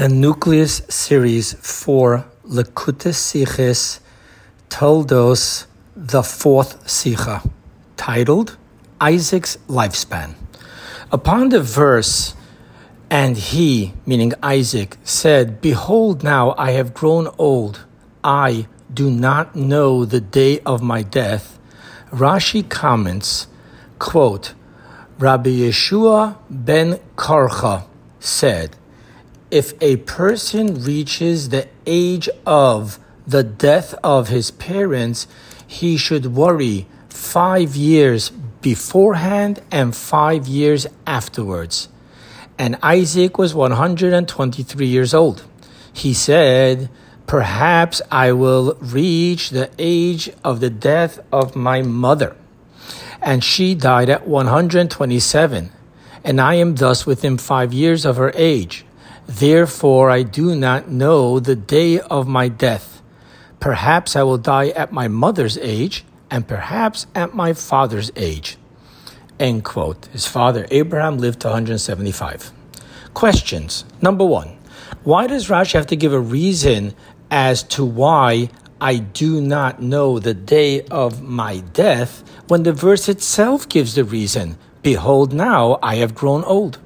the Nucleus series for Likutei Sichos Toldos, the fourth Sicha, titled Isaac's Lifespan. Upon the verse, and he, meaning Isaac, said, Behold, now I have grown old. I do not know the day of my death. Rashi comments, quote, Rabbi Yeshua ben Korcha said, if a person reaches the age of the death of his parents, he should worry five years beforehand and five years afterwards. And Isaac was 123 years old. He said, Perhaps I will reach the age of the death of my mother. And she died at 127, and I am thus within five years of her age. Therefore, I do not know the day of my death. Perhaps I will die at my mother's age, and perhaps at my father's age. End quote. His father Abraham lived to 175. Questions. Number one Why does Rashi have to give a reason as to why I do not know the day of my death when the verse itself gives the reason? Behold, now I have grown old.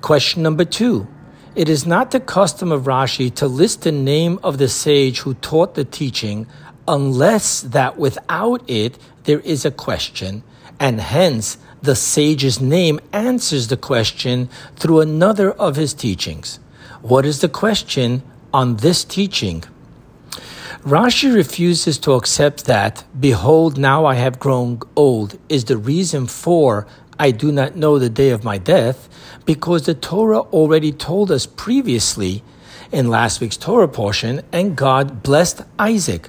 Question number two it is not the custom of Rashi to list the name of the sage who taught the teaching unless that without it there is a question, and hence the sage's name answers the question through another of his teachings. What is the question on this teaching? Rashi refuses to accept that, behold, now I have grown old, is the reason for I do not know the day of my death, because the Torah already told us previously in last week's Torah portion, and God blessed Isaac,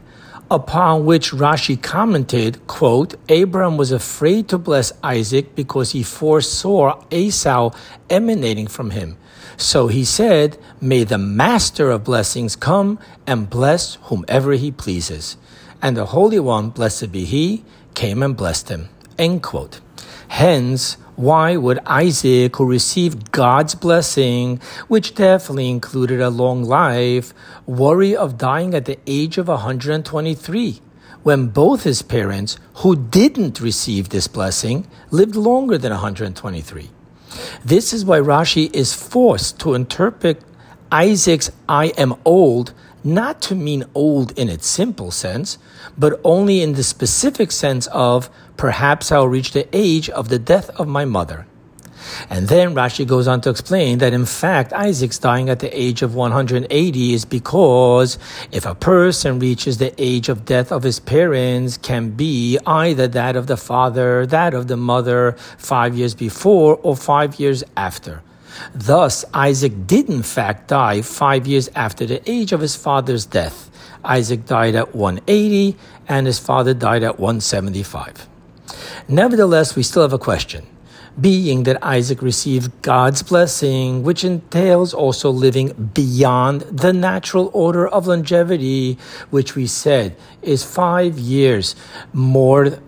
upon which Rashi commented, quote, Abraham was afraid to bless Isaac because he foresaw Esau emanating from him. So he said, May the master of blessings come and bless whomever he pleases. And the Holy One, blessed be he, came and blessed him. End quote. Hence, why would Isaac, who received God's blessing, which definitely included a long life, worry of dying at the age of 123? when both his parents, who didn't receive this blessing, lived longer than 123. This is why Rashi is forced to interpret Isaac's I am old not to mean old in its simple sense, but only in the specific sense of perhaps I'll reach the age of the death of my mother. And then Rashi goes on to explain that in fact Isaac's dying at the age of 180 is because if a person reaches the age of death of his parents can be either that of the father, that of the mother five years before or five years after. Thus, Isaac did in fact die five years after the age of his father's death. Isaac died at 180 and his father died at 175. Nevertheless, we still have a question. Being that Isaac received God's blessing, which entails also living beyond the natural order of longevity, which we said is five years more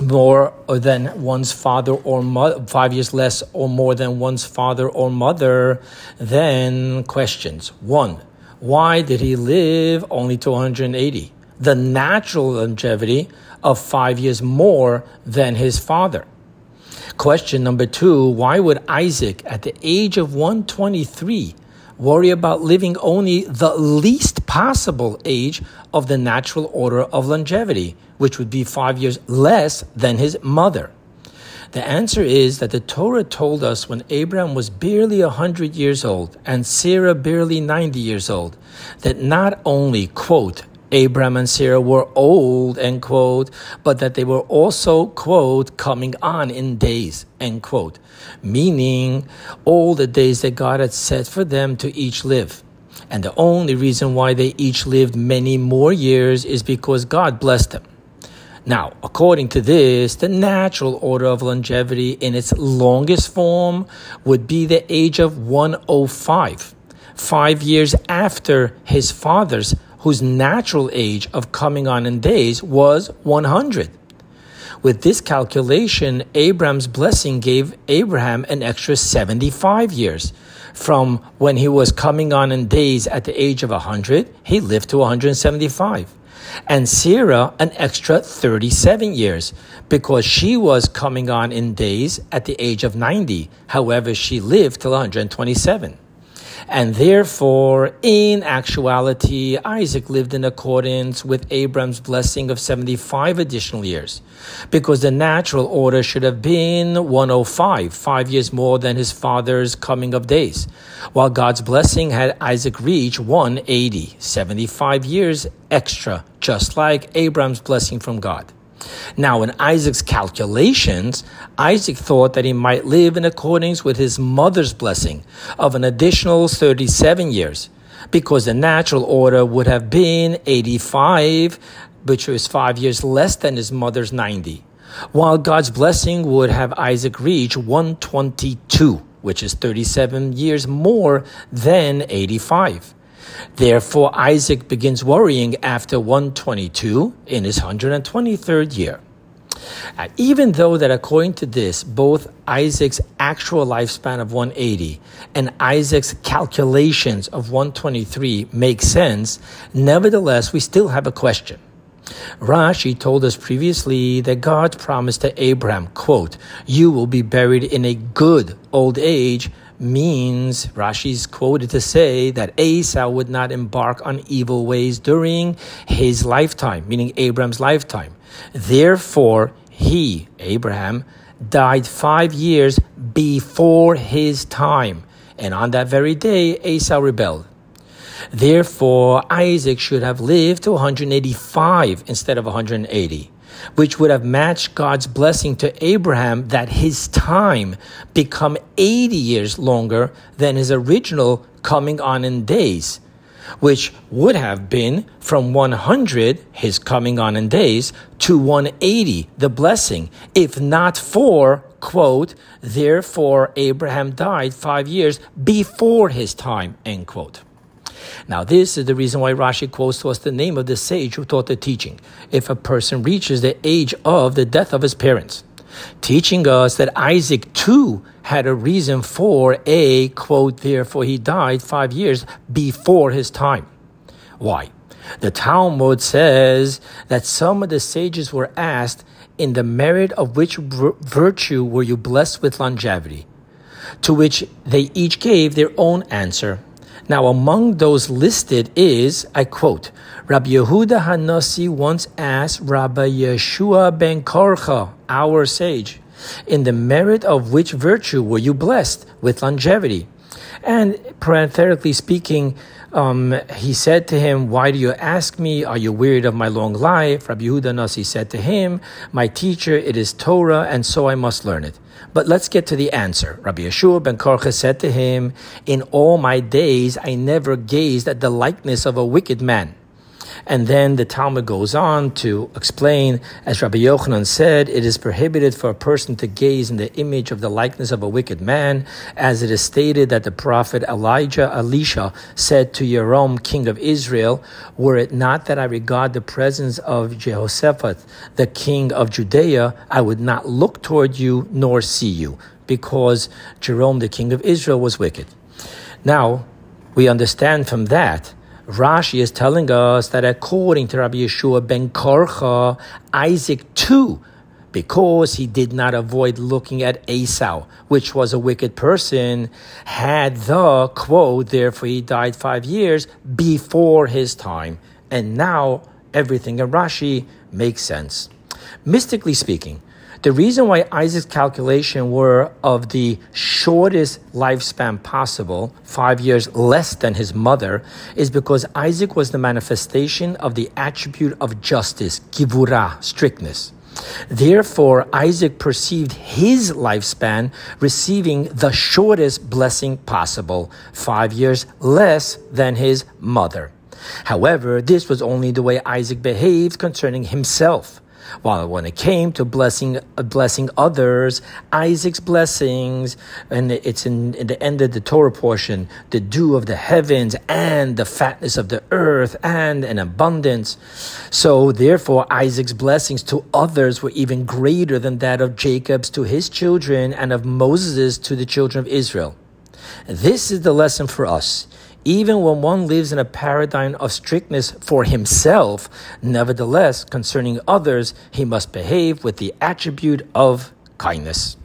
more than one's father or mother, five years less or more than one's father or mother, then questions. One, why did he live only to 180? The natural longevity of five years more than his father. Question number two, why would Isaac at the age of 123 worry about living only the least possible age of the natural order of longevity, which would be five years less than his mother? The answer is that the Torah told us when Abraham was barely 100 years old and Sarah barely 90 years old, that not only, quote, Abraham and Sarah were old, end quote, but that they were also, quote, coming on in days, end quote, meaning all the days that God had set for them to each live. And the only reason why they each lived many more years is because God blessed them. Now, according to this, the natural order of longevity in its longest form would be the age of 105, five years after his father's whose natural age of coming on in days was 100. With this calculation, Abraham's blessing gave Abraham an extra 75 years, from when he was coming on in days at the age of 100, he lived to 175. And Sarah, an extra 37 years, because she was coming on in days at the age of 90. However, she lived till 127. And therefore, in actuality, Isaac lived in accordance with Abram's blessing of 75 additional years, because the natural order should have been 105, five years more than his father's coming of days, while God's blessing had Isaac reach 180, 75 years extra, just like Abraham's blessing from God. Now, in Isaac's calculations, Isaac thought that he might live in accordance with his mother's blessing of an additional 37 years, because the natural order would have been 85, which was five years less than his mother's 90, while God's blessing would have Isaac reach 122, which is 37 years more than 85. Therefore, Isaac begins worrying after 122 in his 123rd year. Uh, even though that according to this, both Isaac's actual lifespan of 180 and Isaac's calculations of 123 make sense, nevertheless, we still have a question. Rashi told us previously that God promised to Abraham, quote, you will be buried in a good old age means Rashi's quoted to say that Esau would not embark on evil ways during his lifetime, meaning Abraham's lifetime. Therefore, he, Abraham, died five years before his time. And on that very day, Esau rebelled. Therefore, Isaac should have lived to 185 instead of 180 which would have matched God's blessing to Abraham that his time become 80 years longer than his original coming on in days, which would have been from 100, his coming on in days, to 180, the blessing, if not for, quote, therefore Abraham died five years before his time, end quote. Now, this is the reason why Rashi quotes to us the name of the sage who taught the teaching. If a person reaches the age of the death of his parents, teaching us that Isaac too had a reason for a quote, therefore he died five years before his time. Why? The Talmud says that some of the sages were asked, In the merit of which virtue were you blessed with longevity? To which they each gave their own answer. Now, among those listed is, I quote, Rabbi Yehuda Hanasi once asked Rabbi Yeshua ben Korcha, our sage, in the merit of which virtue were you blessed with longevity? And parenthetically speaking, um, he said to him, Why do you ask me? Are you wearied of my long life? Rabbi Yehuda Nasi said to him, My teacher, it is Torah, and so I must learn it. But let's get to the answer. Rabbi Yeshua ben Korcha said to him, In all my days I never gazed at the likeness of a wicked man. And then the Talmud goes on to explain, as Rabbi Yochanan said, it is prohibited for a person to gaze in the image of the likeness of a wicked man, as it is stated that the prophet Elijah, Elisha, said to Jehoram, king of Israel, Were it not that I regard the presence of Jehoshaphat, the king of Judea, I would not look toward you nor see you, because Jehoram, the king of Israel, was wicked. Now, we understand from that Rashi is telling us that according to Rabbi Yeshua ben Korcha, Isaac too, because he did not avoid looking at Esau, which was a wicked person, had the quote, therefore he died five years before his time. And now everything in Rashi makes sense. Mystically speaking, the reason why Isaac's calculation were of the shortest lifespan possible, five years less than his mother, is because Isaac was the manifestation of the attribute of justice, gevurah, strictness. Therefore, Isaac perceived his lifespan receiving the shortest blessing possible, five years less than his mother. However, this was only the way Isaac behaved concerning himself. While when it came to blessing uh, blessing others, Isaac's blessings, and it's in, in, the end of the Torah portion, the dew of the heavens and the fatness of the earth and an abundance. So therefore, Isaac's blessings to others were even greater than that of Jacob's to his children and of Moses' to the children of Israel. This is the lesson for us. Even when one lives in a paradigm of strictness for himself, nevertheless, concerning others, he must behave with the attribute of kindness.